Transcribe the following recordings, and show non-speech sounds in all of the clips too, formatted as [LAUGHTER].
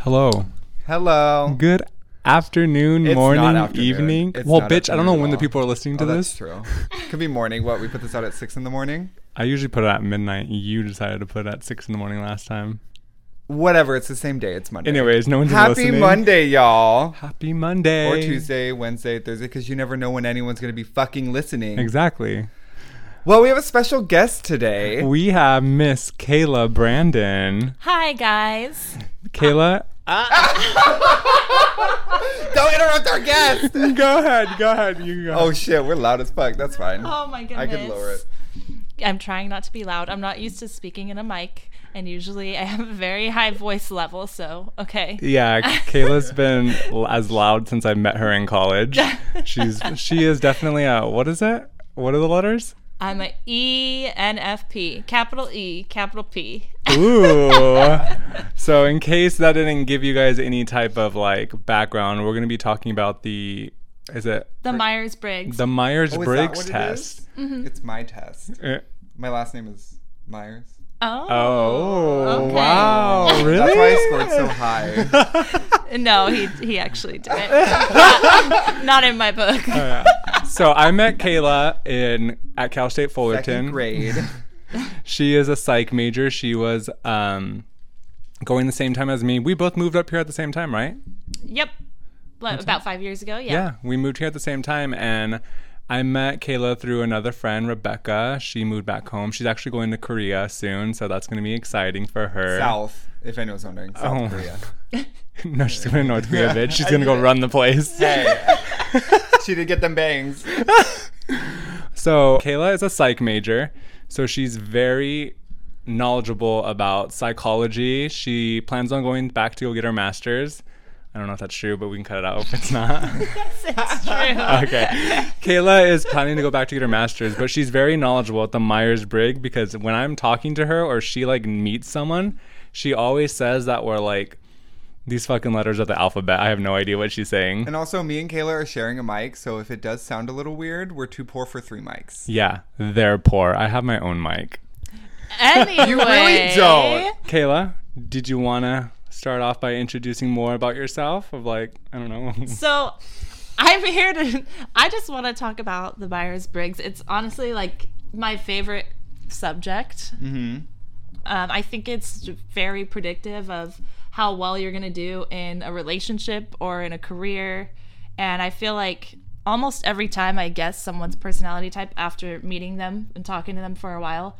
Hello. Hello. Good afternoon, It's morning, not afternoon. evening. It's well, not bitch, I don't know when the all. people are listening to Oh, that's this. true. [LAUGHS] Could be morning. What we put this out at six in the morning. I usually put it at midnight. You decided to put it at six in the morning last time. Whatever. It's the same day. It's Monday. Anyways, no one's Happy listening. Monday, y'all. Happy Monday. Or Tuesday, Wednesday, Thursday, because you never know when anyone's gonna be fucking listening. Exactly. Well, we have a special guest today. We have Miss Kayla Brandon. Hi, guys. Kayla, ah. [LAUGHS] Don't interrupt our guest. go ahead. Go ahead. You go. oh shit, we're loud as fuck. That's fine. Oh my goodness. I could lower it. I'm trying not to be loud. I'm not used to speaking in a mic, and usually I have a very high voice level, so okay. Yeah, Kayla's been l- as loud since I met her in college. [LAUGHS] She's she is definitely a what is it? What are the letters? I'm a ENFP, capital E, capital P. Ooh. [LAUGHS] so in case that didn't give you guys any type of like background, we're gonna be talking about the is it The Myers Briggs. the Myers Oh, is that Briggs what it test? is? Mm-hmm. It's my test. Eh, My last name is Myers. Oh. Oh okay. wow! [LAUGHS] Really? That's why I scored so high. [LAUGHS] No, he he actually didn't. [LAUGHS] not, not in my book. Oh, yeah. So I met Kayla in at Cal State Fullerton. Second grade. She is a psych major. She was um, going the same time as me. We both moved up here at the same time, right? Yep. What, about five years ago, yeah. Yeah, we moved here at the same time, and I met Kayla through another friend, Rebecca. She moved back home. She's actually going to Korea soon, so that's going to be exciting for her. South, if anyone's wondering. South Oh. Korea. [LAUGHS] no, she's going to North Korea, bitch. She's going to go [LAUGHS] run the place. Hey. [LAUGHS] she did get them bangs. So Kayla is a psych major, so she's very knowledgeable about psychology. She plans on going back to go get her master's. I don't know if that's true, but we can cut it out if it's not. [LAUGHS] It's [LAUGHS] true. okay. Kayla is planning to go back to get her master's, but she's very knowledgeable at the Myers Briggs because when I'm talking to her or she like meets someone, she always says that we're like these fucking letters of the alphabet. I have no idea what she's saying. And also, me and Kayla are sharing a mic, so if it does sound a little weird, we're too poor for three mics. Yeah, they're poor. I have my own mic. Anyway. You really don't. Kayla, did you want to start off by introducing more about yourself? Of like, I don't know. [LAUGHS] So I'm here to I just want to talk about the Myers Briggs. It's honestly like my favorite subject. Mm-hmm. Um, I think it's very predictive of how well you're going to do in a relationship or in a career. And I feel like almost every time I guess someone's personality type after meeting them and talking to them for a while,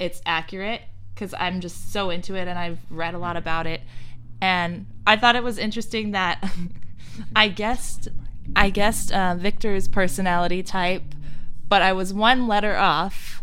it's accurate because I'm just so into it and I've read a lot about it. And I thought it was interesting that [LAUGHS] I guessed I guessed uh, Victor's personality type, but I was one letter off.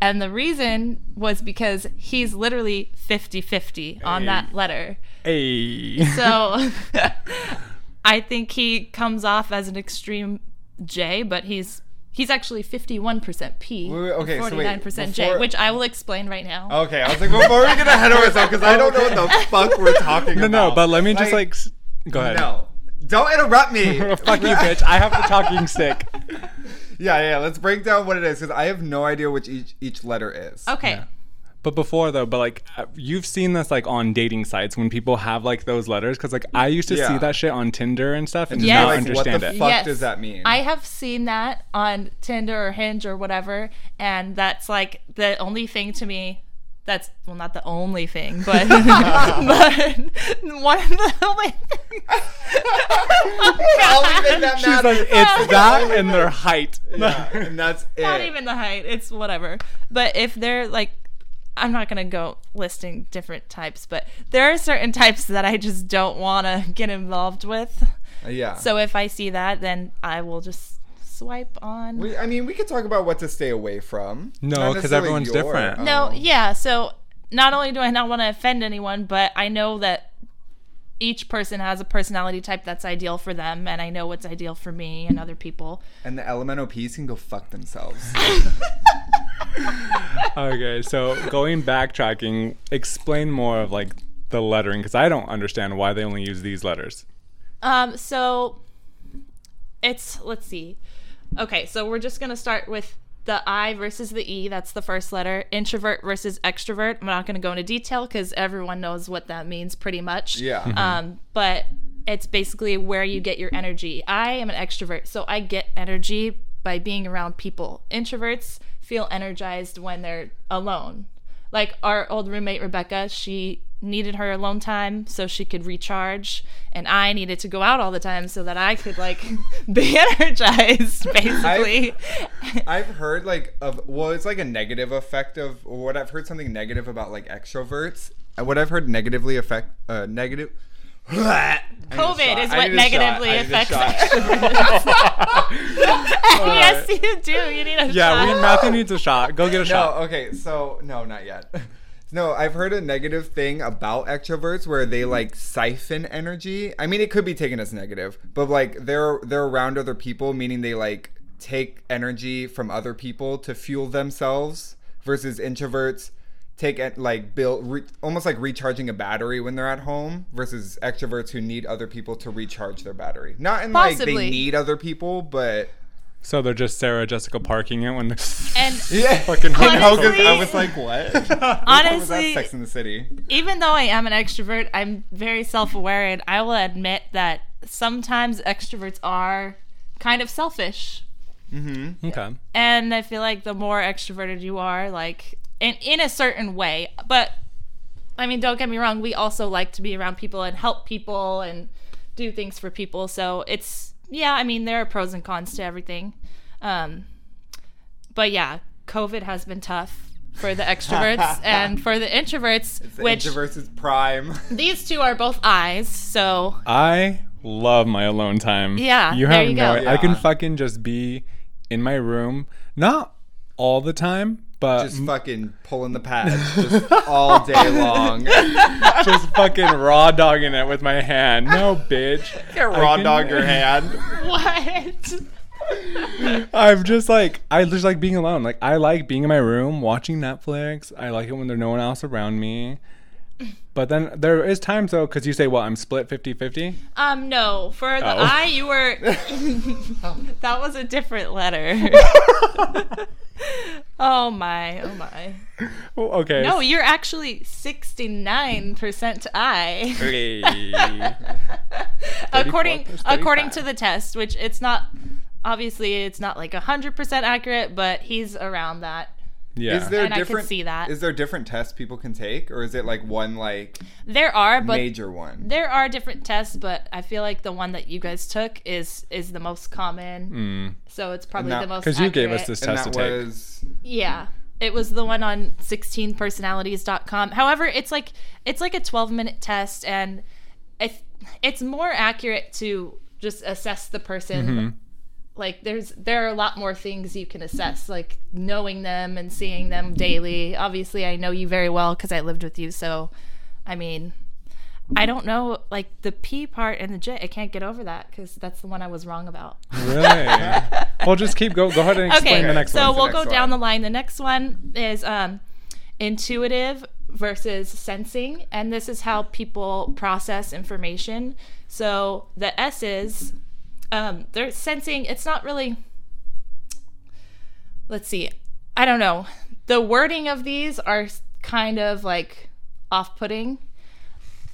And the reason was because he's literally 50 50 on Hey. that letter. hey. So [LAUGHS] [LAUGHS] I think he comes off as an extreme J, but he's he's actually 51% P, Wait, wait, okay, so wait, 49% J, before- which I will explain right now. Okay, I was like, before we get ahead of ourselves, because I don't know what the [LAUGHS] fuck we're talking no, about. no, no, but let me just like, s- go ahead. No. Don't interrupt me. [LAUGHS] Fuck you, bitch. I have the talking [LAUGHS] stick. Yeah, yeah. Let's break down what it is because I have no idea which each each letter is. Okay. Yeah. But before though, but like uh, you've seen this like on dating sites when people have like those letters because like I used to Yeah. see that shit on Tinder and stuff and Just Yes. not like, understand what the it. fuck Yes. does that mean? I have seen that on Tinder or Hinge or whatever, and that's like the only thing to me. That's well, not the only thing, but [LAUGHS] but one of the only things. The only thing that She's like, it's [LAUGHS] that and their height. yeah, and that's it. not even the height. It's whatever. But if they're like, I'm not gonna go listing different types, but there are certain types that I just don't want to get involved with. Uh, yeah. So if I see that, then I will just swipe on. we, I mean, we could talk about what to stay away from. No, because everyone's your- different. No, oh. yeah. So not only do I not want to offend anyone, but I know that each person has a personality type that's ideal for them, and I know what's ideal for me and other people. And the LMNOPs can go fuck themselves. [LAUGHS] okay, so going backtracking, explain more of like the lettering because I don't understand why they only use these letters. Um, so it's let's see. Okay, so we're just gonna start with the I versus the E, that's the first letter. Introvert versus extrovert. I'm not going to go into detail because everyone knows what that means pretty much. Yeah. Um, but it's basically where you get your energy. I am an extrovert, so I get energy by being around people. Introverts feel energized when they're alone. Like our old roommate Rebecca, she needed her alone time so she could recharge, and I needed to go out all the time so that I could like [LAUGHS] be [LAUGHS] energized, basically. [LAUGHS] I've heard like of well, it's like a negative effect of what I've heard something negative about like extroverts. What I've heard negatively affect uh, negative. COVID is what I need a shot. negatively I need a affects shot. [LAUGHS] extroverts. [LAUGHS] yes, you do. You need a Yeah, shot. we, Mathu needs a shot. Go get a No, shot. okay, so no, not yet. [LAUGHS] No, I've heard a negative thing about extroverts where they like siphon energy. I mean, it could be taken as negative, but like they're they're around other people, meaning they like take energy from other people to fuel themselves. Versus introverts take it like build re, almost like recharging a battery when they're at home. Versus extroverts who need other people to recharge their battery. Not in like they need other people, but So they're just Sarah Jessica parking it when they're And [LAUGHS] yeah. fucking I know, 'cause Honestly- I was like, what? [LAUGHS] What was honestly, Sex in the City? even though I am an extrovert, I'm very self aware and I will admit that sometimes extroverts are kind of selfish. Mm-hmm. Okay. And I feel like the more extroverted you are, like in, in a certain way, but I mean, don't get me wrong, we also like to be around people and help people and do things for people. So it's, yeah, I mean, there are pros and cons to everything. Um, but yeah, COVID has been tough for the extroverts [LAUGHS] and for the introverts, The which introverts is prime. [LAUGHS] these two are both eyes. So I love my alone time. Yeah, You there have you no go. I can fucking just be in my room. Not all the time, but Just fucking pulling the pads [LAUGHS] just all day long. just fucking raw dogging it with my hand. No, bitch. Get raw can- dog your hand. [LAUGHS] what? I'm just like I just like being alone. Like I like being in my room watching Netflix. I like it when there's no one else around me. But then there is times though, because you say, well, I'm split 50 50. Um, no. For the Oh. I, you were. [LAUGHS] [LAUGHS] that was a different letter. [LAUGHS] oh my! Oh my! okay. No, you're actually sixty-nine percent I. According according to the test, which it's not. Obviously, it's not like hundred percent accurate, but he's around that. Yeah. Is there And I can different? see that. Is there different tests people can take, or is it like one like There are, but major one? there are different tests. But I feel like the one that you guys took is is the most common. Hmm. So it's probably that- the most. Because you gave us accurate. this And test that to take. was Yeah. It was the one on 16personalities.com. However, it's like it's like a 12 minute test and it's it's more accurate to just assess the person. Mm-hmm. Like there's there are a lot more things you can assess like knowing them and seeing them daily. Obviously, I know you very well cuz I lived with you, so I mean, I don't know like the P part and the J. I can't get over that cuz that's the one I was wrong about. Really? [LAUGHS] well, just keep go. Go ahead and explain okay, the next so one. we'll go next down the line. The next one is um, intuitive versus sensing, and this is how people process information. So the S is um, they're sensing. It's not really. Let's see. I don't know. The wording of these are kind of like off-putting.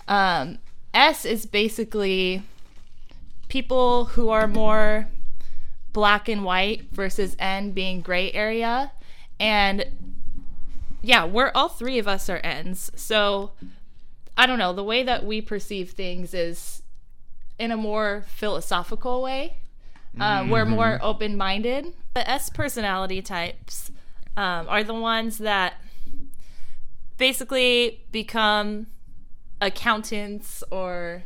Um, S is basically people who are more black and white versus N being gray area. And yeah, we're all three of us are N's. So I don't know, the way that we perceive things is in a more philosophical way. Uh, We're more open minded. The S personality types um, are the ones that basically become accountants or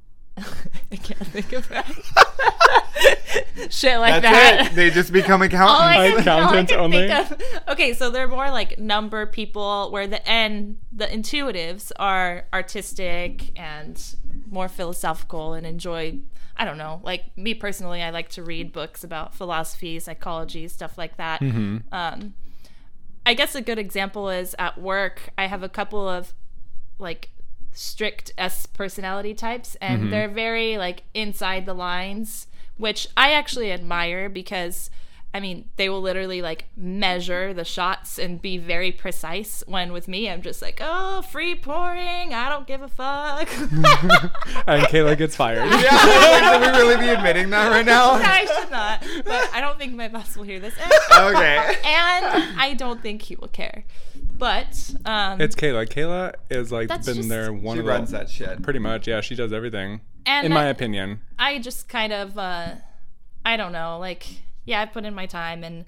[LAUGHS] I can't think of that. [LAUGHS] [LAUGHS] Shit like That's that. it. They just become [LAUGHS] All accountants. I can, all I can only? think of. Okay, so they're more like number people, where the N, the intuitives, are artistic and more philosophical and enjoy. I don't know. Like me personally, I like to read books about philosophy, psychology, stuff like that. Um, I guess a good example is at work. I have a couple of like strict S personality types, and Mm-hmm. they're very like inside the lines, which I actually admire because I mean, they will literally like measure the shots and be very precise. When with me, I'm just like, oh, free pouring. I don't give a fuck. [LAUGHS] and Kayla [LAUGHS] gets fired. Yeah, should we really be admitting that right now? [LAUGHS] I should not. But I don't think my boss will hear this. And, Okay. and I don't think he will care. But um, It's Kayla. Kayla is like been just- there one She of runs the, that shit. pretty much. Yeah, she does everything. and in my opinion. I just kind of uh I don't know, like yeah, I put in my time and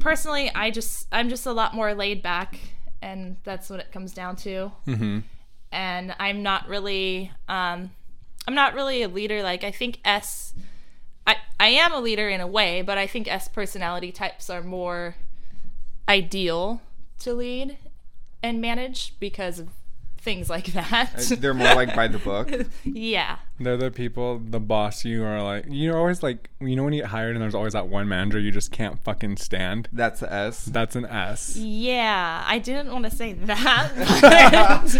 personally I just I'm just a lot more laid back and that's what it comes down to. Mm-hmm. And I'm not really um I'm not really a leader like I think S I I am a leader in a way, but I think S personality types are more ideal to lead and manage because of things like [LAUGHS] that. They're more like by the book. [LAUGHS] yeah. They're the people, the boss. You are like, you're always like, you know, when you get hired and there's always that one manager you just can't fucking stand. That's an S. That's an S. Yeah, I didn't want to say that.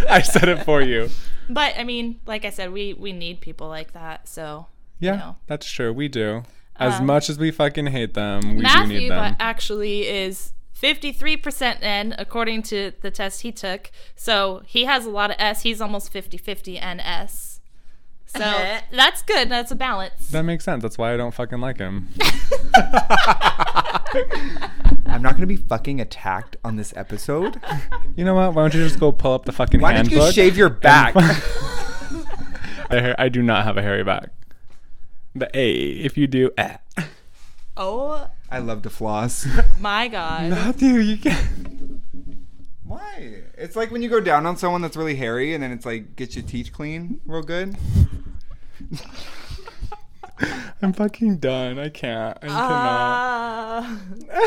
[LAUGHS] I said it for you. but, I mean, like I said, we we need people like that. So Yeah, know. that's true. We do. As Um, much as we fucking hate them, we do need them. but actually is 53% N according to the test he took. So he has a lot of S. He's almost 50-50 N S. So that's good. That's a balance. that makes sense. That's why I don't fucking like him. [LAUGHS] I'm not gonna be fucking attacked on this episode. [LAUGHS] You know what? Why don't you just go pull up the fucking Why don't handbook? you shave your back? [LAUGHS] I I do not have a hairy back. The A, if you do, eh. oh I love to floss. [LAUGHS] my god. Mathu, you can't. Why? It's like when you go down on someone that's really hairy and then it's like get your teeth clean real good. [LAUGHS] I'm fucking done. I can't. I cannot. Uh,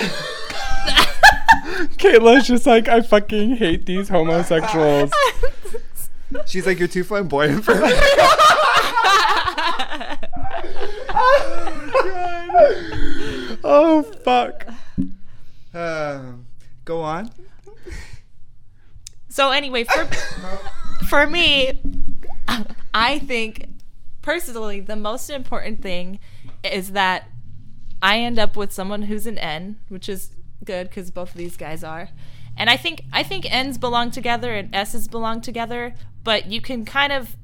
[LAUGHS] Kayla's just like, I fucking hate these homosexuals. She's like, you're too flamboyant for me. oh, fuck. Uh, go on. So anyway, for for me, I think personally the most important thing is that I end up with someone who's an N, which is good because both of these guys are. And I think I think N's belong together and S's belong together, but you can kind of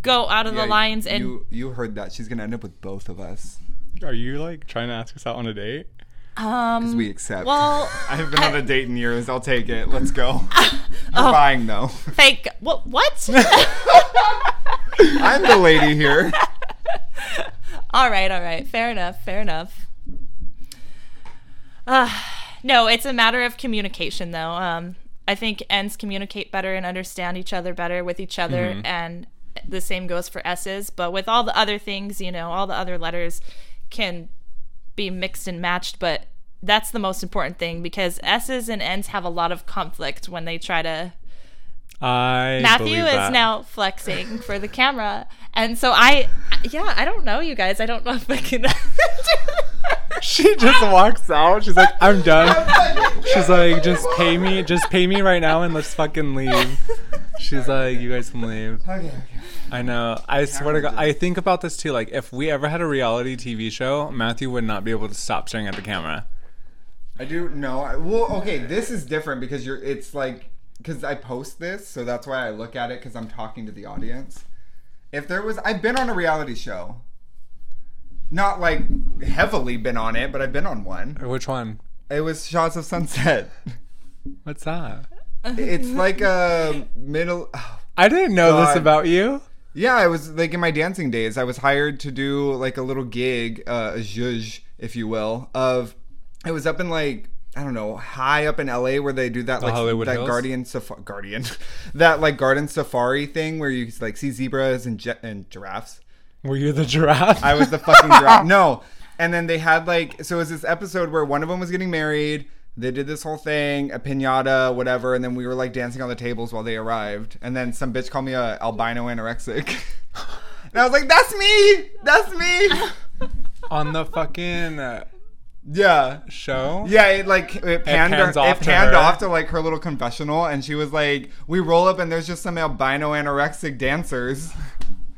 go out of Yeah, the lines and you you heard that. She's gonna end up with both of us. Are you like trying to ask us out on a date? um We accept. well [LAUGHS] I haven't been on a date in years. I'll take it. Let's go. [LAUGHS] You're Oh. buying though. fake what what? [LAUGHS] I'm the lady here. all right, all right. Fair enough. Fair enough. Uh, [SIGHS] no, it's a matter of communication, though. Um, I think N's communicate better and understand each other better with each other, and the same goes for S's. But with all the other things, you know, all the other letters can be mixed and matched, but that's the most important thing because S's and N's have a lot of conflict when they try to I Mathu believe is that. now flexing for the camera. And so I, yeah, I don't know, you guys. I don't know if I can. [LAUGHS] She just walks out. She's like, I'm done. She's like, just pay me, just pay me right now and let's fucking leave. She's like, you guys can leave. Okay, okay. I know. I swear to God, I think about this too. Like, if we ever had a reality TV show, Mathu would not be able to stop staring at the camera. I do know. I, well, okay, this is different because you're. It's like because I post this, so that's why I look at it because I'm talking to the audience. If there was, I've been on a reality show. Not like heavily been on it, but I've been on one. Which one? It was Shahs of Sunset. What's that? It's like a middle. Oh. I didn't know this God. about you. Yeah, I was like in my dancing days. I was hired to do like a little gig, uh, a zhuzh, if you will. Of it was up in like I don't know, high up in LA where they do that like Hollywood that Hills? guardian safari, guardian, [LAUGHS] that like garden safari thing where you like see zebras and and giraffes. Were you the giraffe? I was the fucking giraffe. [LAUGHS] No, and then they had like so it was this episode where one of them was getting married. They did this whole thing, a pinata, whatever, and then we were like dancing on the tables while they arrived. And then some bitch called me a albino anorexic, [LAUGHS] and I was like, "That's me, that's me." [LAUGHS] on the fucking uh, Yeah, show. yeah. It like it panned, pans her, off it to panned her. off to like her little confessional, and she was like, "We roll up, and there's just some albino anorexic dancers."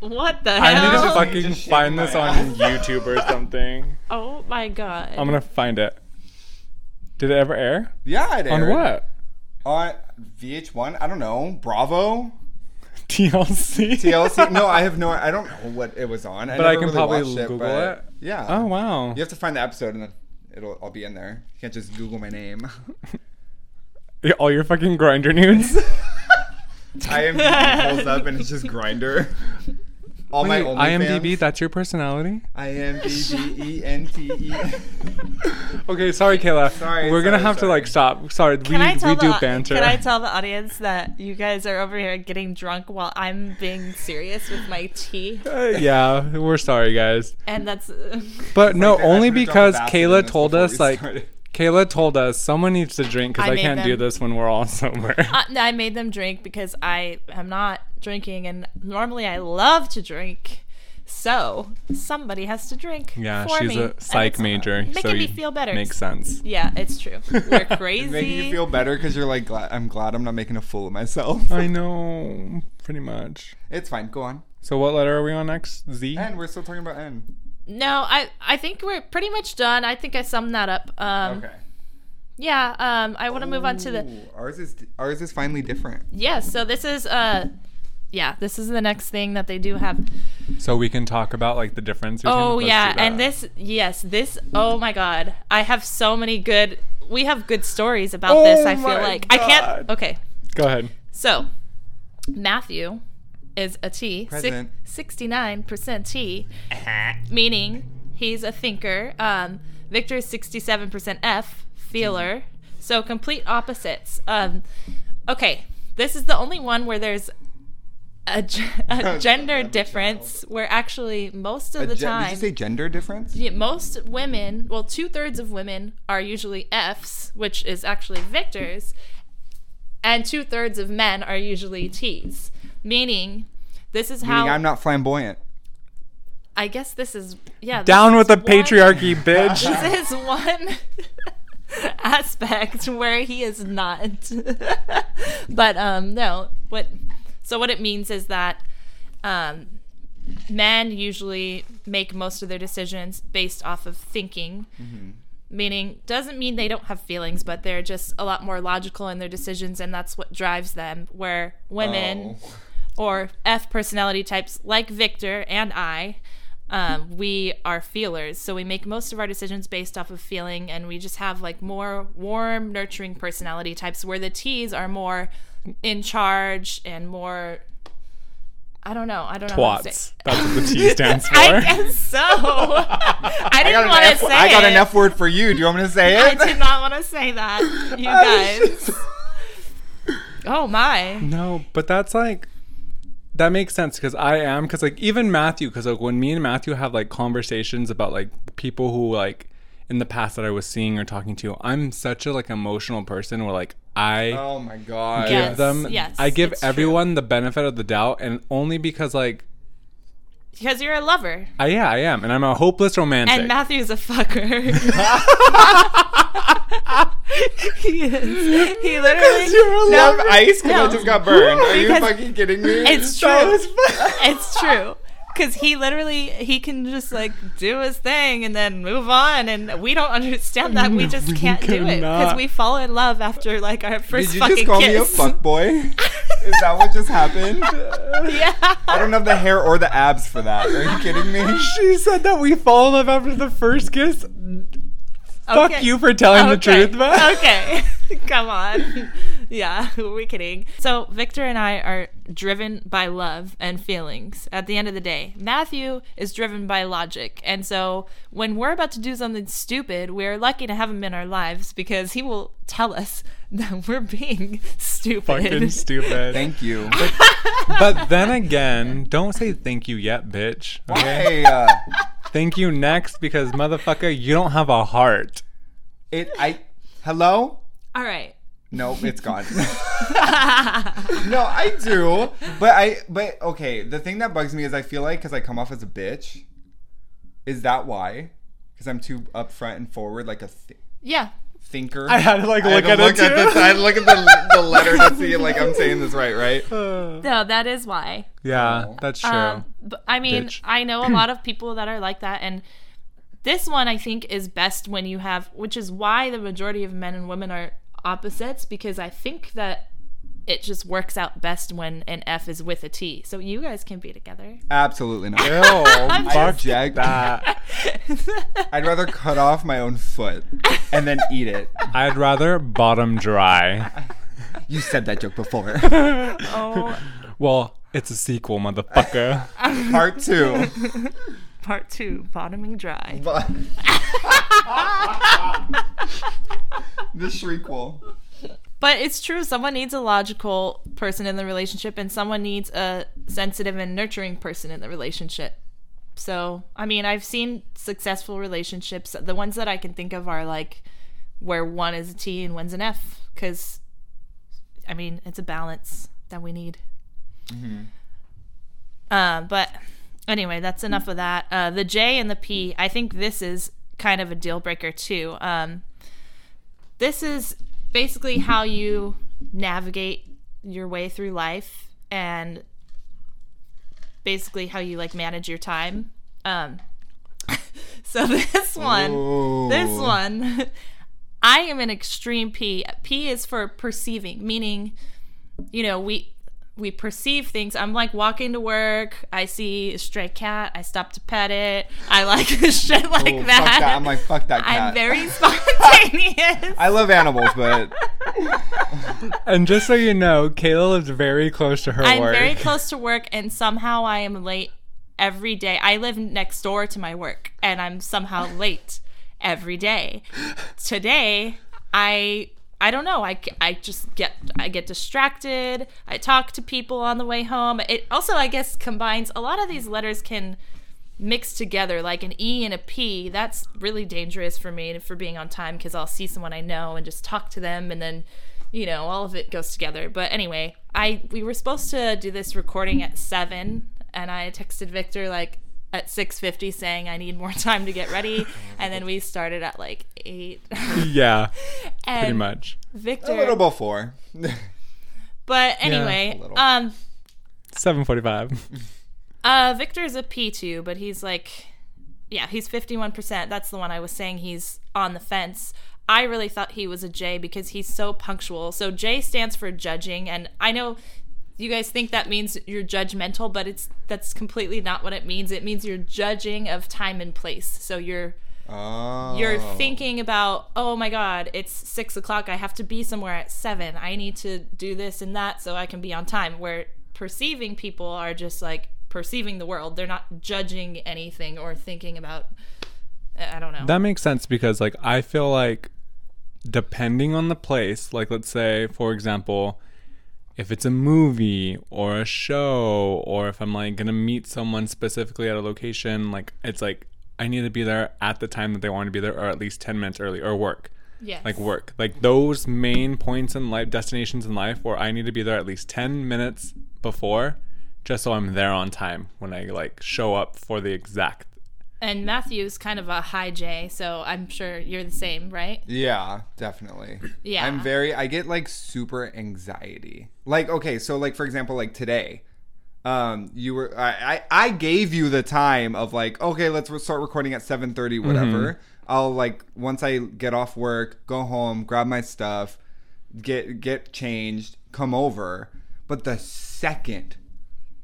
What the hell? I need to fucking Just shaking find my this on. YouTube or something. [LAUGHS] oh my god. I'm gonna find it. Did it ever air? Yeah, it did. On what? On VH1? I don't know. Bravo? [LAUGHS] TLC. TLC? no, I have no. I don't know what it was on. I But I can really probably watched Google it. Yeah. Oh wow. You have to find the episode and it'll. I'll be in there. You can't just Google my name. [LAUGHS] All your fucking Grindr nudes. [LAUGHS] IMDb pulls up and it's just Grindr. All my Wait, OnlyFans. IMDb, that's your personality? IMDb E N T E. [LAUGHS] Okay, sorry, Kayla. Sorry, We're gonna sorry, have to like stop. Sorry, Can we, I tell we the do au- banter. Can I tell the audience that you guys are over here getting drunk while I'm being serious with my tea? Uh, yeah, we're sorry, guys. And that's [LAUGHS] But no, Like only because Kayla told us like started. Kayla told us someone needs to drink because I I, can't do this when we're all [LAUGHS] sober. Uh, I, I made them drink because I am not drinking, and normally I love to drink. So somebody has to drink. yeah, for she's me, a psych major, Making so me feel better. Makes sense. Yeah, it's true. We're [LAUGHS] crazy. Making you feel better because you're like, glad, I'm glad I'm not making a fool of myself. [LAUGHS] I know, pretty much. It's fine. Go on. So what letter are we on next? Z. And we're still talking about N. no, I I think we're pretty much done. I think I summed that up. Um, Okay. Yeah. Um, I want to move on to the. Ours is ours is finally different. Yes. so this is uh, yeah, this is the next thing that they do have. So we can talk about like the difference. between- Oh let's yeah, and this yes, this oh my god. I have so many good we have good stories about this, Oh I feel my like. I can't Okay. Go ahead. So, Mathu is a T, Present. sixty-nine percent T, meaning he's a thinker. Um, Victor is sixty-seven percent F, feeler. So complete opposites. Um, okay, this is the only one where there's a, g- a [LAUGHS] gender difference. Where actually most of A the gen- time, did you say gender difference? yeah, most women, well, two thirds of women are usually Fs, which is actually Victors, and two thirds of men are usually Ts. Meaning, this is how Meaning I'm not flamboyant. I guess this is yeah. this Down with the one- patriarchy, [LAUGHS] bitch. This is one [LAUGHS] aspect where he is not. [LAUGHS] but um, no, what? So what it means is that um, men usually make most of their decisions based off of thinking. Meaning doesn't mean they don't have feelings, but they're just a lot more logical in their decisions, and that's what drives them. Where women Oh. Or F personality types like Victor and I, um, we are feelers. So we make most of our decisions based off of feeling, and we just have like more warm, nurturing personality types. Where the T's are more in charge and more. I don't know. I don't know. how to Twats. say- That's what the T [LAUGHS] stands for. I guess so. [LAUGHS] I I didn't got, want to F, say I got an. F word for you. Do you want me to say it? I it? did not want to say that, [LAUGHS] you guys. Oh my. No, but that's like that makes sense because I am because like even Mathu because like when me and Mathu have like conversations about like people who like in the past that I was seeing or talking to, I'm such a like emotional person where like I Oh my god. Yes. give them yes, I give it's true. everyone the benefit of the doubt and only because like Because you're a lover. I yeah I am and I'm a hopeless romantic. And Mathu's a fucker. [LAUGHS] [LAUGHS] [LAUGHS] he is. He literally. You have ice because No. I just got burned. Are you fucking kidding me? It's true. Was [LAUGHS] it's true. Because he literally, he can just like do his thing and then move on. And we don't understand that. We just can't do it. Because we fall in love after like our first Did you just call me a kiss. fuckboy? [LAUGHS] Is that what just happened? yeah. I don't have the hair or the abs for that. Are you kidding me? she said that we fall in love after the first kiss. Fuck you for telling the truth, but [LAUGHS] okay. [LAUGHS] Come on. [LAUGHS] Yeah, who are we kidding? So, Victor and I are driven by love and feelings at the end of the day. Mathu is driven by logic. And so, when we're about to do something stupid, we're lucky to have him in our lives because he will tell us that we're being stupid. fucking stupid. Thank you. but then again, don't say thank you yet, bitch. Okay? Hey, uh, Thank you next because motherfucker, you don't have a heart. it. I. Hello. All right. No, it's gone. [LAUGHS] no, I do, but I. But okay, the thing that bugs me is I feel like because I come off as a bitch. Is that why? Because I'm too upfront and forward, like a th- Yeah. Thinker. I had to like look at look it. at too. the, I had to look at the, the [LAUGHS] letter to see like I'm saying this right, right? [LAUGHS] No, that is why. yeah, Oh. that's true. Um, but I mean, Bitch. I know a lot [CLEARS THROAT] of people that are like that, and this one I think is best when you have, which is why the majority of men and women are opposites, because I think that it just works out best when an F is with a T. So you guys can be together. Absolutely not. Ew, I [LAUGHS] fuck object. that. I'd rather cut off my own foot and then eat it. [LAUGHS] I'd rather bottom dry. You said that joke before. [LAUGHS] Oh, Well, it's a sequel, motherfucker. Part two. part two, bottoming dry. But- the shriekwell. But it's true. Someone needs a logical person in the relationship, and someone needs a sensitive and nurturing person in the relationship. So, I mean, I've seen successful relationships. The ones that I can think of are like where one is a T and one's an F, because, I mean, it's a balance that we need. Uh, but anyway, that's enough of that. Uh, the J and the P, I think this is kind of a deal breaker too. Um, this is basically how you navigate your way through life and basically how you like manage your time. Um, [LAUGHS] so this one, this one, [LAUGHS] I am an extreme P. P is for perceiving, meaning, you know, we we perceive things. I'm like walking to work. I see a stray cat. I stop to pet it. I like this [LAUGHS] shit like Oh, fuck that. that. I'm like, fuck that cat. I'm very [LAUGHS] spontaneous. I love animals, but [LAUGHS] and just so you know, Kayla lives very close to her work. I'm work. very close to work, and somehow I am late every day. I live next door to my work, and I'm somehow late every day. Today, I I don't know. I, I just get I get distracted. I talk to people on the way home. It also I guess combines a lot of these letters can mix together like an E and a P. That's really dangerous for me for being on time because I'll see someone I know and just talk to them and then you know all of it goes together. But anyway, I we were supposed to do this recording at 7 and I texted Victor like at 6:50 saying I need more [LAUGHS] time to get ready and then we started at like 8. [LAUGHS] yeah, and pretty much. Victor a little before. But anyway, a little. um Seven forty-five. [LAUGHS] Uh, Victor's a P2, but he's like, yeah, he's 51%. That's the one I was saying he's on the fence. I really thought he was a J because he's so punctual. So J stands for judging, and I know you guys think that means you're judgmental, but it's that's completely not what it means. It means you're judging of time and place. So you're oh. you're thinking about, oh my God, it's six o'clock. I have to be somewhere at seven. I need to do this and that so I can be on time. Where perceiving people are just like perceiving the world. They're not judging anything or thinking about, I don't know. That makes sense because like I feel like depending on the place, like let's say for example, if it's a movie or a show or if I'm like going to meet someone specifically at a location, like it's like I need to be there at the time that they want to be there or at least 10 minutes early or work. yes. Like work. Like those main points in life, destinations in life where I need to be there at least 10 minutes before just so I'm there on time when I like show up for the exact And Mathu's kind of a high J, so I'm sure you're the same, right? Yeah, definitely. Yeah. I'm very I get like super anxiety. Like okay, so like for example like today um you were I I, I gave you the time of like okay, let's re- start recording at 7:30 whatever. I'll like once I get off work, go home, grab my stuff, get get changed, come over. But the second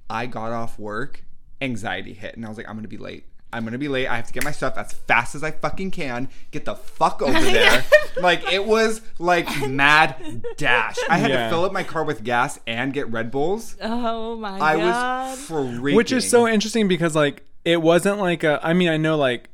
I got off work, anxiety hit, and I was like, I'm gonna be late. I'm gonna be late. I have to get my stuff as fast as I fucking can. Get the fuck [LAUGHS] over there. like it was like mad dash. I had Yeah. to fill up my car with gas and get Red Bulls. Oh my I God. I was freaking. Which is so interesting because like it wasn't like a. I mean, I know like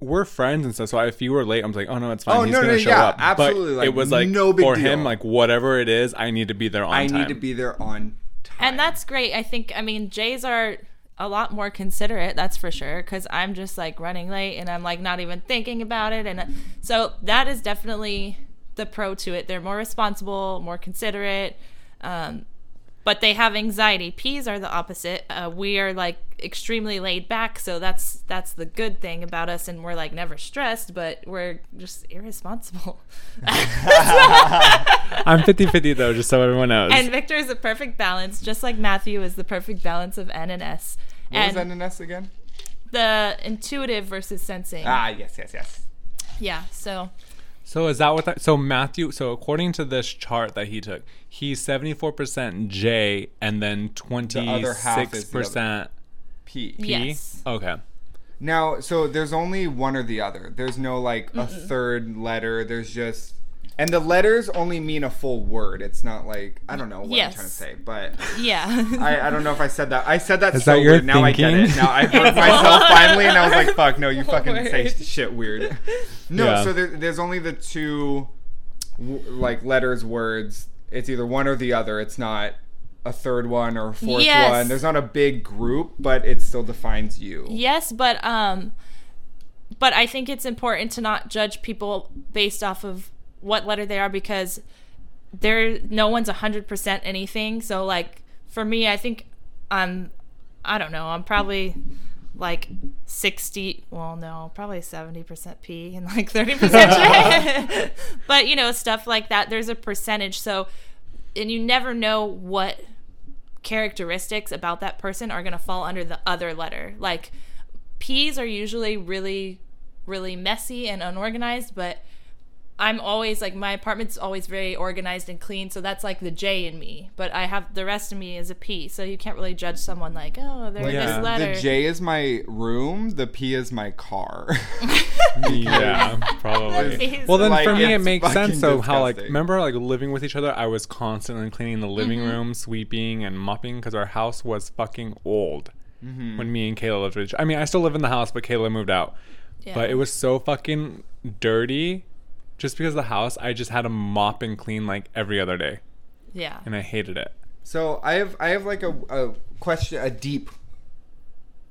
we're friends and stuff. So if you were late, I'm like, oh no, it's fine. Oh, He's no, gonna no, show yeah, up. absolutely, But like, it was like no big for deal. him, like whatever it is, I need to be there on I time. need to be there on time. And that's great. I think, I mean, Jays are a lot more considerate, that's for sure, because I'm just like running late and I'm like not even thinking about it. And uh, so that is definitely the pro to it. They're more responsible, more considerate. Um, but they have anxiety. P's are the opposite. Uh, we are like extremely laid back, so that's that's the good thing about us, and we're like never stressed, but we're just irresponsible. [LAUGHS] [LAUGHS] I'm 50 50 though, just so everyone knows. and Victor is a perfect balance, just like Mathu is the perfect balance of N and S. What and was NNS again? the intuitive versus sensing. Ah, yes, yes, yes. Yeah, so so is that what that, so Mathu, so according to this chart that he took, he's 74% J and then other half is the 26% P. P. Yes. Okay. Now, so there's only one or the other. There's no like a third letter. There's just and the letters only mean a full word. It's not like I don't know what I'm trying to say, but yeah. [LAUGHS] I, I don't know if I said that. I said that Is so that your weird. Now I get thinking? it. Now I heard [LAUGHS] myself finally, and I was like, [LAUGHS] "Fuck no, you fucking say shit weird." No, Yeah. so there, there's only the two like letters, words. It's either one or the other. It's not a third one or a fourth Yes. one. There's not a big group, but it still defines you. Yes, but um but I think it's important to not judge people based off of what letter they are because there no one's 100% anything. So like for me, I think I'm I don't know, I'm probably like 60 well no probably 70% p and like 30% J. [LAUGHS] but you know stuff like that there's a percentage so and you never know what characteristics about that person are going to fall under the other letter. Like P's are usually really really messy and unorganized, but I'm always like my apartment's always very organized and clean, so that's like the J in me. But I have the rest of me is a P, so you can't really judge someone like, oh, they're Yeah. this letter. The J is my room. The P is my car. [LAUGHS] Yeah, [LAUGHS] probably. Well, then Like, for me, it makes sense fucking though how like remember like living with each other, I was constantly cleaning the living Mm-hmm. room, sweeping and mopping because our house was fucking old Mm-hmm. when me and Kayla lived with each. I mean, I still live in the house, but Kayla moved out. Yeah. But it was so fucking dirty. Just because the house, I just had to mop and clean like every other day, yeah. and I hated it. so I have I have like a, a question, a deep.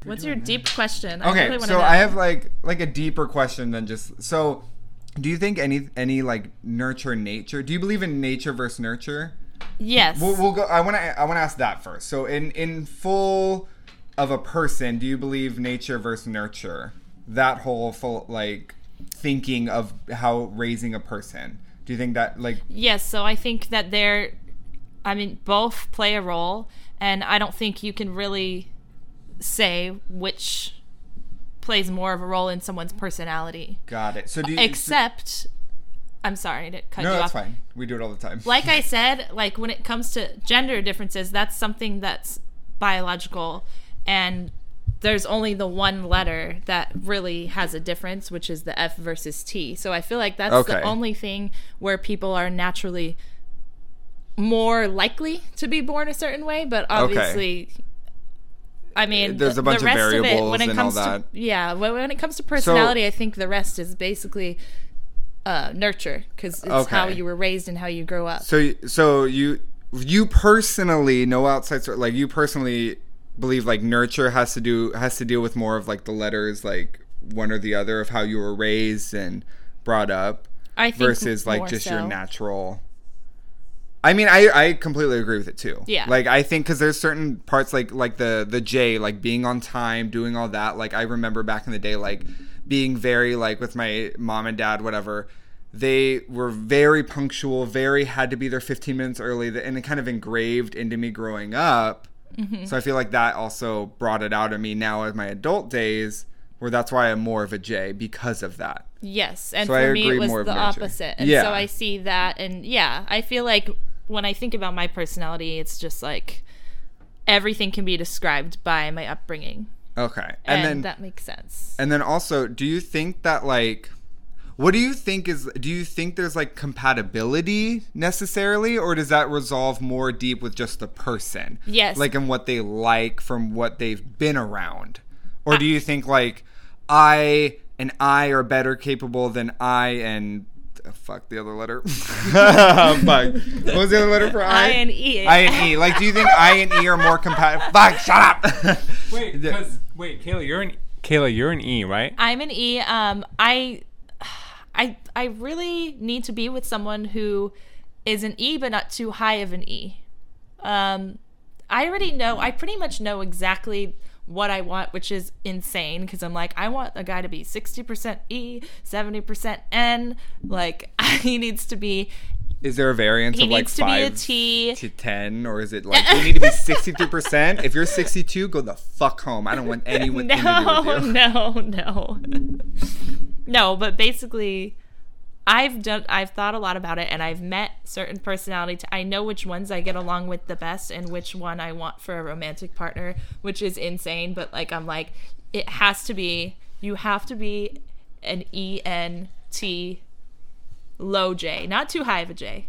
What's your deep question? I Okay, really wanna so. I have like like a deeper question than just so. Do you think any any like nurture nature? Do you believe in nature versus nurture? yes. We'll, we'll go. I want to. I want to ask that first. So, in in full of a person, do you believe nature versus nurture? That whole full like thinking of how raising a person. Do you think that like Yes, so I think that they're, I mean, both play a role, and I don't think you can really say which plays more of a role in someone's personality. got it? So do you? Except, I'm sorry to cut no, you that's off. fine. We do it all the time. Like I [LAUGHS] said, like when it comes to gender differences, that's something that's biological, and there's only the one letter that really has a difference, which is the F versus T. So I feel like that's Okay. the only thing where people are naturally more likely to be born a certain way, but obviously. I mean, There's a bunch the of rest it, variables when it and all comes that. To, yeah, when, when it comes to personality, I think the rest is basically uh, nurture because it's how you were raised and how you grow up. So so you you personally no outside sort like you personally believe like nurture has to do has to deal with more of like the letters like one or the other of how you were raised and brought up I think versus like just your natural I mean, I, I completely agree with it too. Yeah. Like I think because there's certain parts like like the the J like being on time, doing all that. Like I remember back in the day, like being very like with my mom and dad, whatever. They were very punctual, very had to be there 15 minutes early, and it kind of engraved into me growing up. Mm-hmm. So I feel like that also brought it out of me now in my adult days, where that's why I'm more of a J because of that. Yes, and So I me agree it was the opposite, and Yeah. so I see that, and yeah, I feel like when I think about my personality, it's just like everything can be described by my upbringing, Okay, and, and, then that makes sense. And then also, do you think that like what do you think is do you think there's like compatibility necessarily or does that resolve more deep with just the person? Yes. Like in what they like from what they've been around. Or do you think like I and I are better capable than I and uh, fuck the other letter. [LAUGHS] fuck. What was the other letter for I? I and E. I and E. Like do you think I and E are more compatible? Fuck, shut up. Wait, because wait, Kayla, you're an Kayla, you're an E, right? I'm an E. Um, I, I, I really need to be with someone who is an E, but not too high of an E. Um, I already know. I pretty much know exactly what I want, which is insane because I'm like, I want a guy to be 60% E, 70% N. Like, [LAUGHS] he needs to be. Is there a variance He of like needs to be a five T. to ten, or is it like you need to be sixty-three percent? If you're sixty-two, go the fuck home. I don't want anyone to [LAUGHS] No, no, no. [LAUGHS] no, but basically I've done I've thought a lot about it and I've met certain personality t- I know which ones I get along with the best and which one I want for a romantic partner, which is insane, but like I'm like it has to be you have to be an E N T low J, not too high of a J.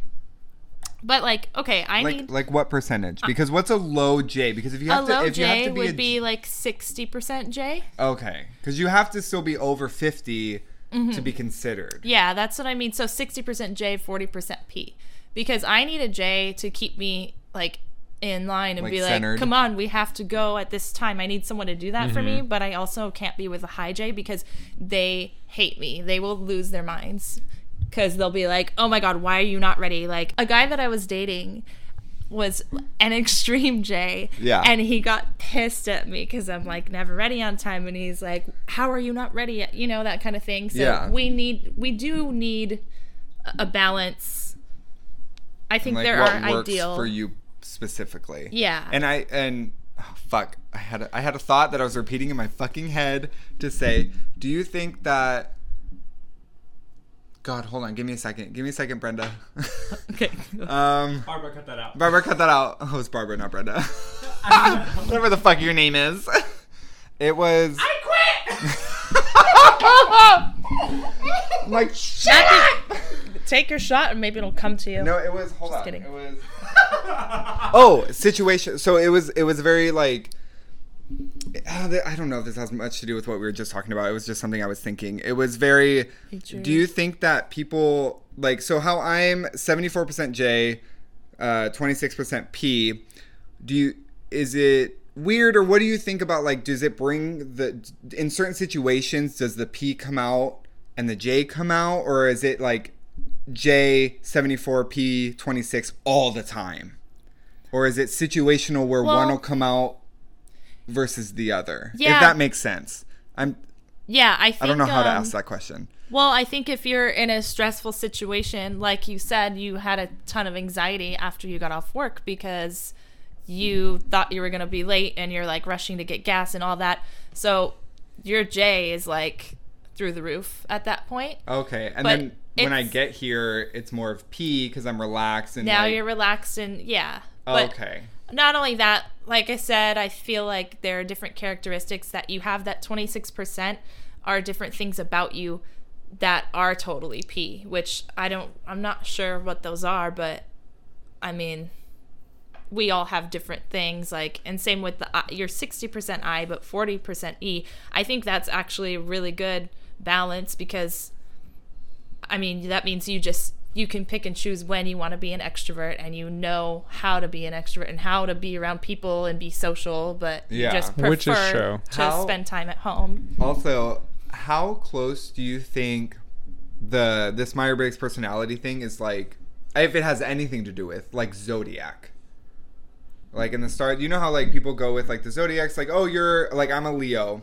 But like, okay, I Like, need like what percentage? Uh, because what's a low J? Because if you a have to, low if you have J to be, would a, be like sixty percent J. okay, because you have to still be over 50 Mm-hmm. to be considered. Yeah, that's what I mean. So 60% J, 40% P. Because I need a J to keep me like in line and Like be centered. like, come on, we have to go at this time. I need someone to do that for Mm-hmm. me, but I also can't be with a high J because they hate me. They will lose their minds because they'll be like, oh my God, why are you not ready? Like a guy that I was dating was an extreme J. Yeah. And he got pissed at me because I'm like never ready on time. And he's like, How are you not ready yet? You know, that kind of thing. So Yeah. we need, we do need a balance. I think Like there are ideal. for you specifically. Yeah. And I and oh, fuck, I had a, I had a thought that I was repeating in my fucking head to say, do you think that God, hold on, give me a second. Give me a second, Brenda. [LAUGHS] Okay. um Barbara, cut that out. Barbara, cut that out. Oh, it's Barbara, not Brenda. [LAUGHS] [LAUGHS] Whatever the fuck your name is. It was. I quit. like shut up. Take your shot and maybe it'll come to you. No, it was. Hold on. kidding. It was. oh, situation. So it was. It was very like. Uh, I don't know if this has much to do with what we were just talking about. It was just something I was thinking. It was very. Do you think that people like so? How I'm 74% J, uh, 26% P. Do you? Is it weird or what do you think about like? Does it bring the in certain situations? Does the P come out and the J come out, or is it like J 74P 26 all the time? Or is it situational where Well- one will come out versus the other? If that makes sense. I'm Yeah, I think. I don't know how to um, ask that question. Well, I think if you're in a stressful situation, like you said, you had a ton of anxiety after you got off work because you thought you were going to be late and you're like rushing to get gas and all that. So your J is like through the roof at that point. Okay, and But then when I get here, it's more of P because I'm relaxed and Now like- you're relaxed and yeah. But okay. Not only that, like I said, I feel like there are different characteristics that you have that 26% are different things about you that are totally P, which I don't, I'm not sure what those are, but I mean, we all have different things like and same with the you're 60% I but 40% E. I think that's actually a really good balance because I mean, that means you just you can pick and choose when you want to be an extrovert and you know how to be an extrovert and how to be around people and be social, but Yeah. you just prefer Which is true. to How- spend time at home. Also, how close do you think the this Meyer Briggs personality thing is like? If it has anything to do with like zodiac. Like in the start, you know how like people go with like the zodiacs, like oh you're like I'm a Leo,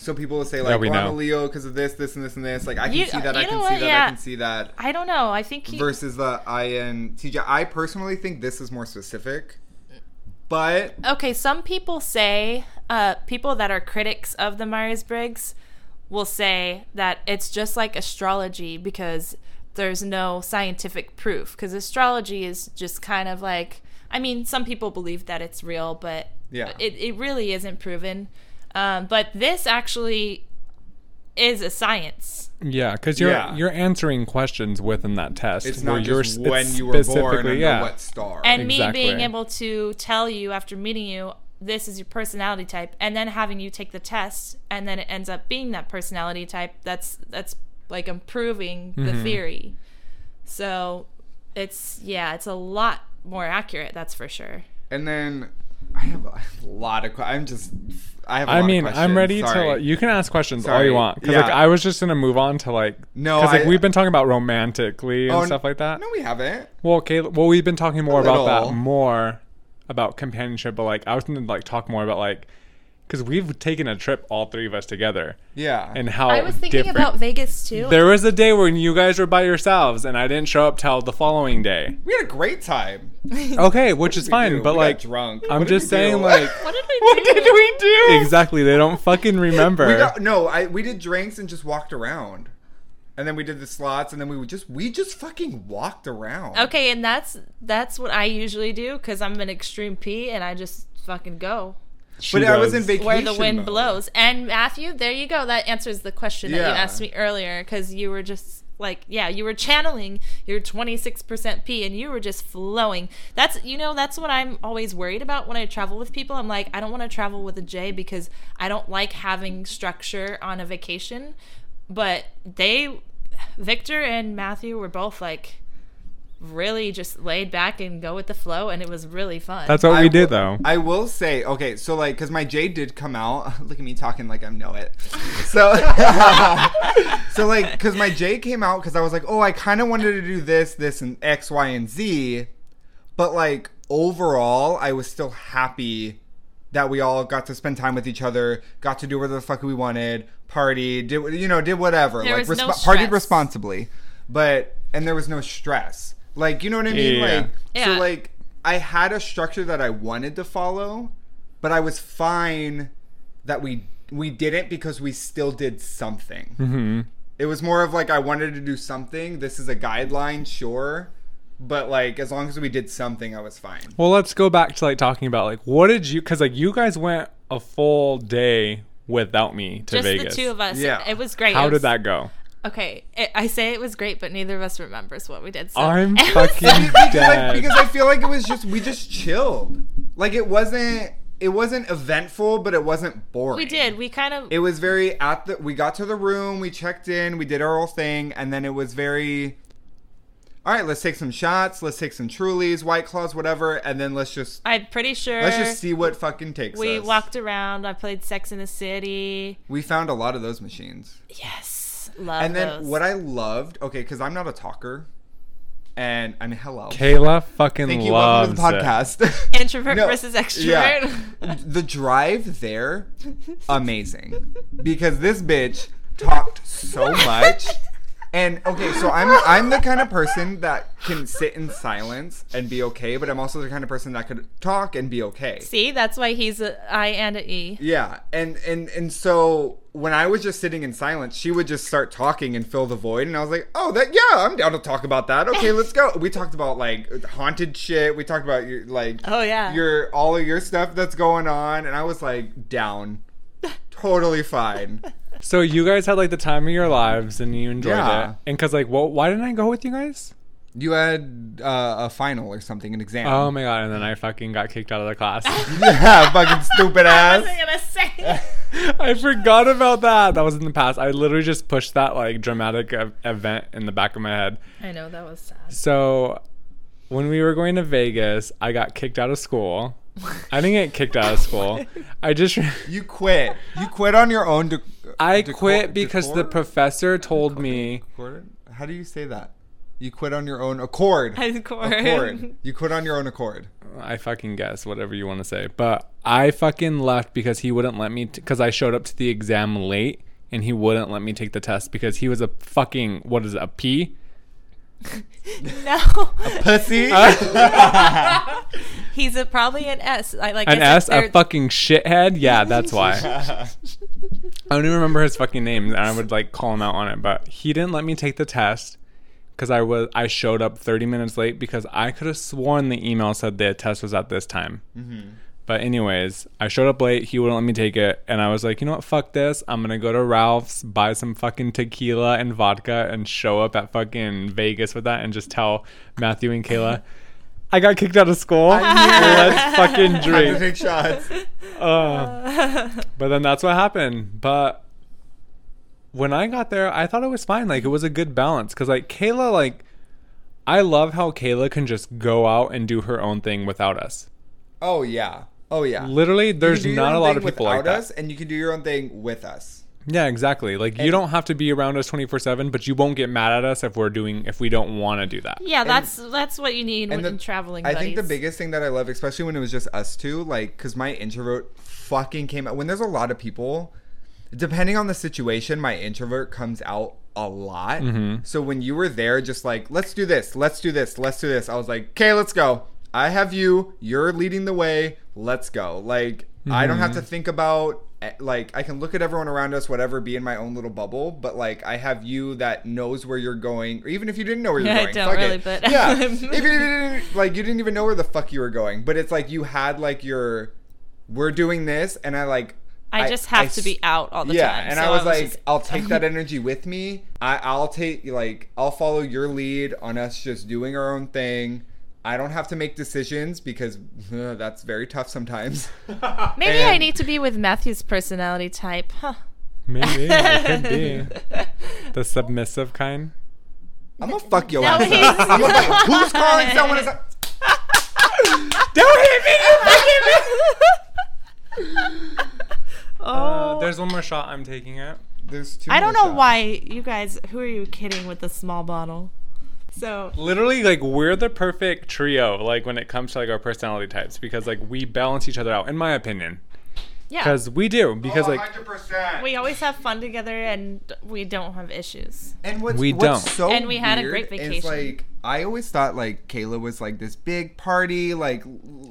so people will say like we oh, I'm a. Leo because of this, this, and this, and this. Like I can You- see that, I can know see what? that, Yeah. I can see that. I don't know. I think he, Versus the INTJ, I personally think this is more specific, but okay, some people say, uh, people that are critics of the Myers Briggs will say that it's just like astrology because there's no scientific proof. Because astrology is just kind of like, I mean, some people believe that it's real, but Yeah. it, it really isn't proven. Um, but this actually is a science. Yeah, because you're Yeah. you're answering questions within that test. it's where not you're just spe- when you were born specifically- under yeah. what star. And me being able to tell you after meeting you, this is your personality type, and then having you take the test, and then it ends up being that personality type. That's that's like improving the Mm-hmm. theory. So it's yeah, it's a lot more accurate. That's for sure. And then I have a lot of. que- I'm just. I have. a I lot mean, I'm ready. Sorry. to. You can ask questions all you want. Because like, I was just gonna move on to like. No, because like I- we've been talking about romantically and Oh, stuff like that. No, we haven't. Well, okay. Well, we've been talking more about that more about companionship, but like I was to like talk more about like because we've taken a trip all three of us together Yeah. and how I was thinking different. about Vegas too. There was a day when you guys were by yourselves and I didn't show up till the following day. we had a great time. [LAUGHS] Okay, which is fine, do. but We got like drunk. I'm just we do? saying like what did we what do? did we do? exactly they don't fucking remember. We got no. I we did drinks and just walked around, and then we did the slots, and then we would just we just fucking walked around. Okay, and that's that's what I usually do because I'm an extreme P and I just fucking go She But I was does. in vacation. where the wind mode. blows. And Mathu, there you go. That answers the question that you asked me earlier because you were just like, yeah, you were channeling your 26% P and you were just flowing. That's, you know, that's what I'm always worried about when I travel with people. I'm like, I don't want to travel with a J because I don't like having structure on a vacation. But they, Victor and Mathu were both like, really just laid back and go with the flow and it was really fun That's what I we did will- though. I will say, okay, so like, cause my J did come out. [LAUGHS] Look at me talking like I know it. [LAUGHS] So, [LAUGHS] so like, cause my J came out, cause I was like, oh, I kind of wanted to do this, this, and X, Y, and Z, but like overall, I was still happy that we all got to spend time with each other, got to do whatever the fuck we wanted, party, did you know, did whatever, There like was no partied responsibly, but and there was no stress. Like, you know what I mean? Yeah. Like, so like I had a structure that I wanted to follow, but I was fine that we we didn't because we still did something. hmm It was more of like I wanted to do something. This is a guideline, sure, but like as long as we did something, I was fine. Well, let's go back to like talking about like what did you because like you guys went a full day without me to just Vegas. the two of us Yeah. it was great How It did that go? Okay, it, I say it was great, but neither of us remembers what we did. So I'm [LAUGHS] it fucking because, I, dead. because I feel like it was just we just chilled. Like it wasn't it wasn't eventful, but it wasn't boring. we did. We kind of It was very at the. We got to the room, we checked in, we did our whole thing, and then it was very. All right, let's take some shots. Let's take some Trulies, White Claws, whatever, and then let's just I'm pretty sure. let's just see what fucking takes we us. walked around. I played Sex in the City. We found a lot of those machines, Yes, love and then those. what I loved. Okay, because I'm not a talker, and I mean, hello. Kayla fucking Thank you. loves Welcome to the it. podcast. [LAUGHS] Introvert No, versus extrovert. Yeah. [LAUGHS] the drive there, [LAUGHS] amazing. Because this bitch talked so much. And okay, so I'm I'm the kind of person that can sit in silence and be okay, but I'm also the kind of person that could talk and be okay. See, that's why he's a I and a E. Yeah, and and and so when I was just sitting in silence, she would just start talking and fill the void, and I was like, "Oh, that yeah, I'm down to talk about that. Okay, let's go." We talked about like haunted shit. We talked about your like Oh yeah. your all of your stuff that's going on, and I was like down, [LAUGHS] totally fine. So you guys had like the time of your lives and you enjoyed Yeah. it. And cause like, well, why didn't I go with you guys? You had uh, a final or something, an exam. Oh my god! And then I fucking got kicked out of the class. [LAUGHS] [LAUGHS] yeah, fucking stupid [LAUGHS] I ass. wasn't gonna say. I forgot about that. That was in the past. I literally just pushed that like dramatic ev- event in the back of my head. I know that was sad. So when we were going to Vegas, I got kicked out of school. I didn't get kicked out of school. [LAUGHS] I just You quit. You quit on your own. De- I decor- quit because the professor told me Accord? How do you say that? You quit on your own accord. Accord. Accord. [LAUGHS] You quit on your own accord. I fucking guess whatever you want to say, but I fucking left because he wouldn't let me because I showed up to the exam late and he wouldn't let me take the test because he was a fucking what is it a P? [LAUGHS] No, Pussy. [LAUGHS] he's a, probably an S. I like An I S, said, a they're- fucking shithead. Yeah, that's why. [LAUGHS] I don't even remember his fucking name, and I would like call him out on it. But he didn't let me take the test because I was I showed up 30 minutes late because I could have sworn the email said the test was at this time. Mm-hmm. But anyways, I showed up late. He wouldn't let me take it, and I was like, you know what? Fuck this. I'm gonna go to Ralph's, buy some fucking tequila and vodka, and show up at fucking Vegas with that, and just tell Mathu and Kayla. I got kicked out of school. Let's fucking [LAUGHS] drink. take shots. Uh, but then that's what happened. But when I got there, I thought it was fine. Like it was a good balance because like Kayla, like I love how Kayla can just go out and do her own thing without us. Oh yeah. Oh yeah. Literally, there's not a lot of people like without that. us, and you can do your own thing with us. Yeah, exactly. Like you don't have to be around us 24/7, but you won't get mad at us if we're doing if we don't want to do that. Yeah, that's that's what you need and when the- traveling. I think the biggest thing that I love, especially when it was just us two, like, because my introvert fucking came out. When there's a lot of people, depending on the situation, my introvert comes out a lot. Mm-hmm. So when you were there, just like, let's do this, let's do this, let's do this, I was like, okay, let's go. I have you. You're leading the way. Let's go. Like, I don't Mm-hmm. have to think about. eh, Like I can look at everyone around us, whatever, be in my own little bubble. But like I have you that knows where you're going, or even if you didn't know where you're [LAUGHS] I going, don't fuck really, it. but- yeah, [LAUGHS] if you didn't like you didn't even know where the fuck you were going but it's like you had like your we're doing this and i like I just have I to be out all the yeah time. and so i was like just- i'll take that [LAUGHS] energy with me I, i'll take like i'll follow your lead on us just doing our own thing i don't have to make decisions because uh, that's very tough sometimes [LAUGHS] maybe I need to be with Mathu's personality type. Huh. Maybe it could be [LAUGHS] the submissive kind. i'm gonna fuck your No, ass he's up. i'm gonna fuck who's calling [LAUGHS] someone is Don't hit me! Oh, Uh, there's one more shot I'm taking it. there's two I don't more know shots. why you guys. Who are you kidding with the small bottle? So Literally, like we're the perfect trio, like when it comes to like our personality types, because like we balance each other out, in my opinion. Yeah, Because we do, because oh, like 100%. we always have fun together and we don't have issues. And what's, We what's don't. so And we had a great weird is, vacation. like I always thought like Kayla was like this big party, like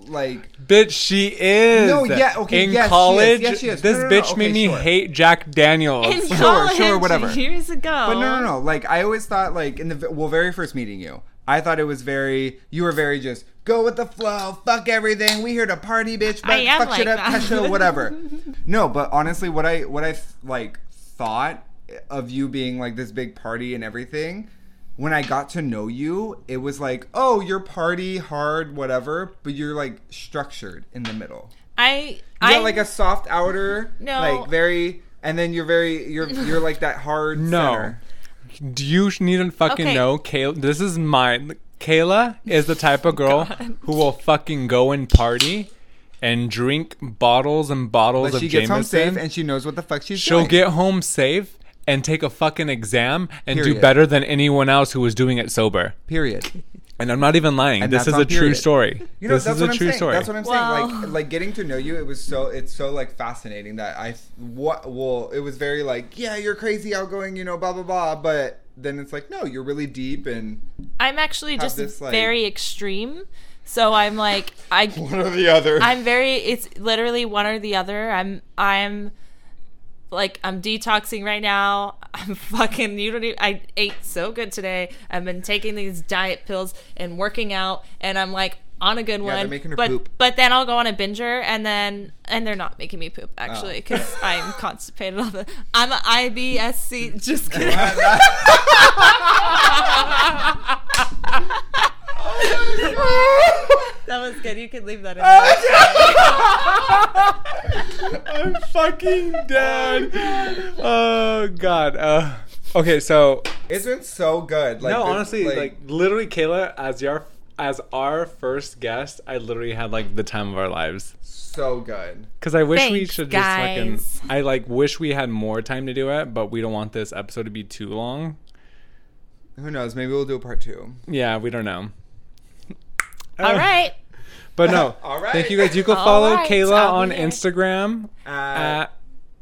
like bitch, she is. No, yeah, okay, In yes, she is. college, Yes, she is. this No, no, no, bitch okay, made me sure. hate Jack Daniels. In Sure, college, sure, whatever. years ago. But no, no, no. Like I always thought, like in the well, very first meeting you, I thought it was very. You were very just go with the flow, fuck everything. We here to party, bitch. But I am fuck shit up, that. catch whatever. [LAUGHS] no, but honestly, what I what I like thought of you being like this big party and everything. When I got to know you, it was like, oh, you're party hard, whatever, but you're like structured in the middle. I You I got like a soft outer, No. like very, and then you're very, you're you're like that hard. No. center. Do you need to fucking Okay. know, Kayla? This is mine. Kayla is the type of girl [LAUGHS] who will fucking go and party and drink bottles and bottles But of she gets home safe Jameson. and she knows what the fuck she's She'll doing. get home safe and take a fucking exam and do better than anyone else who was doing it sober. period. And I'm not even lying. And this is on a true story. You know, this that's is what a I'm true saying. story. That's what I'm Well- saying. Like, like getting to know you, it was so, it's so like fascinating that I, what, well, it was very like, yeah, you're crazy, outgoing, you know, blah blah blah. But then it's like, no, you're really deep and I'm actually just this, like- very extreme. So I'm like I [LAUGHS] one or the other. I'm very it's literally one or the other. I'm I'm like I'm detoxing right now. I'm fucking you don't even, I ate so good today. I've been taking these diet pills and working out and I'm like on a good Yeah, they're one. making her but poop. but then I'll go on a binger and then and they're not making me poop actually Oh. because [LAUGHS] I'm constipated all the I'm a IBSC just kidding. [LAUGHS] Oh [LAUGHS] that was good. You can leave that in. [LAUGHS] there. I'm fucking dead. Oh god. Uh, okay, so it's been so good. Like, no, the- honestly, like, literally, Kayla as your as our first guest, I literally had like the time of our lives. so good. Because I wish we Thanks, should just fucking. I like wish we had more time to do it, but we don't want this episode to be too long. Who knows? Maybe we'll do a part two. Yeah, we don't know. All right. But no. [LAUGHS] All right. Thank you guys. You can All follow right, Kayla I'll on there. Instagram. Uh, At,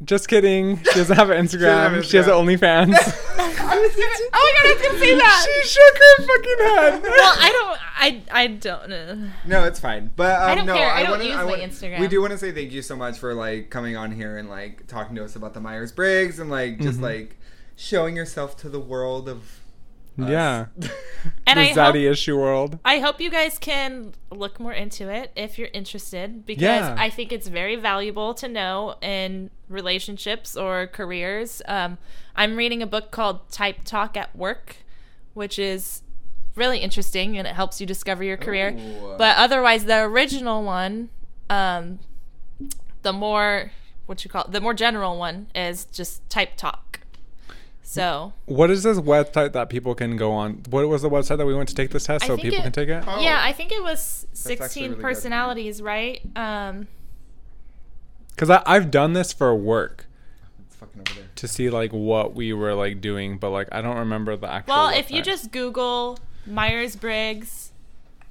just kidding. [LAUGHS] She doesn't have an Instagram. have she has an OnlyFans. I was gonna, Oh my god, I was gonna say that. she shook her fucking head. [LAUGHS] well, I don't. I I don't know. No, it's fine. But um, I don't no, care. I I, don't wanna, use I my wanna- Instagram. We do want to say thank you so much for like coming on here and like talking to us about the Myers Briggs and like just Mhm. like showing yourself to the world of. Us. Yeah. [LAUGHS] And the I hope, zaddy issue world. I hope you guys can look more into it if you're interested because Yeah. I think it's very valuable to know in relationships or careers. Um, I'm reading a book called Type Talk at Work, which is really interesting and it helps you discover your career. Ooh. But otherwise, the original one, um, the more what you call it, the more general one is just Type Talk. So What is this website that people can go on? What was the website that we went to take this test I so people it- can take it? Oh. yeah, I think it was 16 really good. personalities, right? Um, Because I've done this for work. It's fucking over there. to see like what we were like doing, but like I don't remember the actual. Well, if you just Google Myers Briggs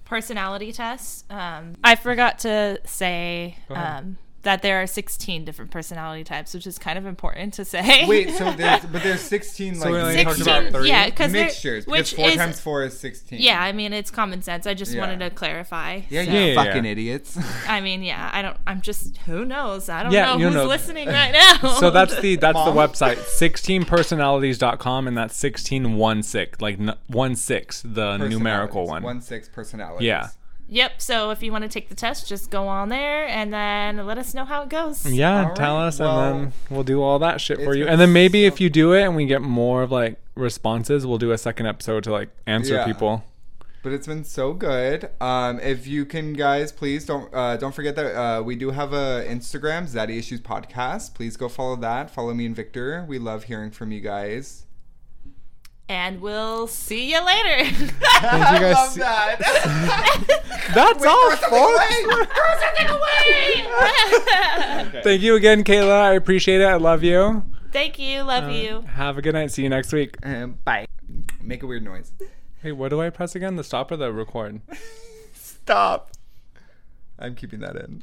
personality test, um, I forgot to say um, that there are 16 different personality types, which is kind of important to say. Wait, so [LAUGHS] there's but there's 16 So we like only talked 16, about three? yeah, because mixtures. Because which four is times four is 16. yeah. I mean, it's common sense. I just Yeah. wanted to clarify. Yeah, so- you Yeah, yeah, fucking idiots. [LAUGHS] I mean, yeah. I don't. I'm just. Who knows? I don't Yeah, know you who's know. listening right now. [LAUGHS] so that's the that's the Mom? website 16personalities.com and that's 16 one six like n- one six the numerical Personalities. one. One six personalities. Yeah. Yep. So if you want to take the test, just go on there and then let us know how it goes. Yeah, All tell right, us well, and then we'll do all that shit for you. And then maybe so- if you do it and we get more of like responses, we'll do a second episode to like answer Yeah. people. But it's been so good. Um, if you can, guys, please don't uh, don't forget that uh, we do have a Instagram, Zaddy Issues Podcast. Please go follow that. Follow me and Victor. We love hearing from you guys. And we'll see you later. [LAUGHS] Thank you guys. so- that. [LAUGHS] That's all, Wait, folks. [LAUGHS] Thank you again, Kayla. I appreciate it. I love you. Thank you. Love you. Uh-huh. Have a good night. See you next week. Um, bye. Make a weird noise. Hey, what do I press again? The stop or the record? Stop. I'm keeping that in.